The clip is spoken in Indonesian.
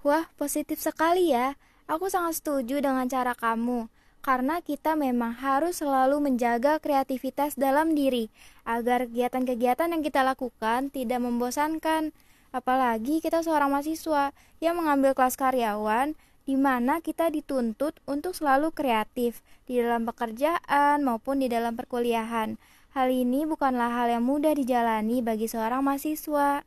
Wah, positif sekali ya. Aku sangat setuju dengan cara kamu. Karena kita memang harus selalu menjaga kreativitas dalam diri agar kegiatan-kegiatan yang kita lakukan tidak membosankan. Apalagi kita seorang mahasiswa yang mengambil kelas karyawan di mana kita dituntut untuk selalu kreatif di dalam pekerjaan maupun di dalam perkuliahan. Hal ini bukanlah hal yang mudah dijalani bagi seorang mahasiswa.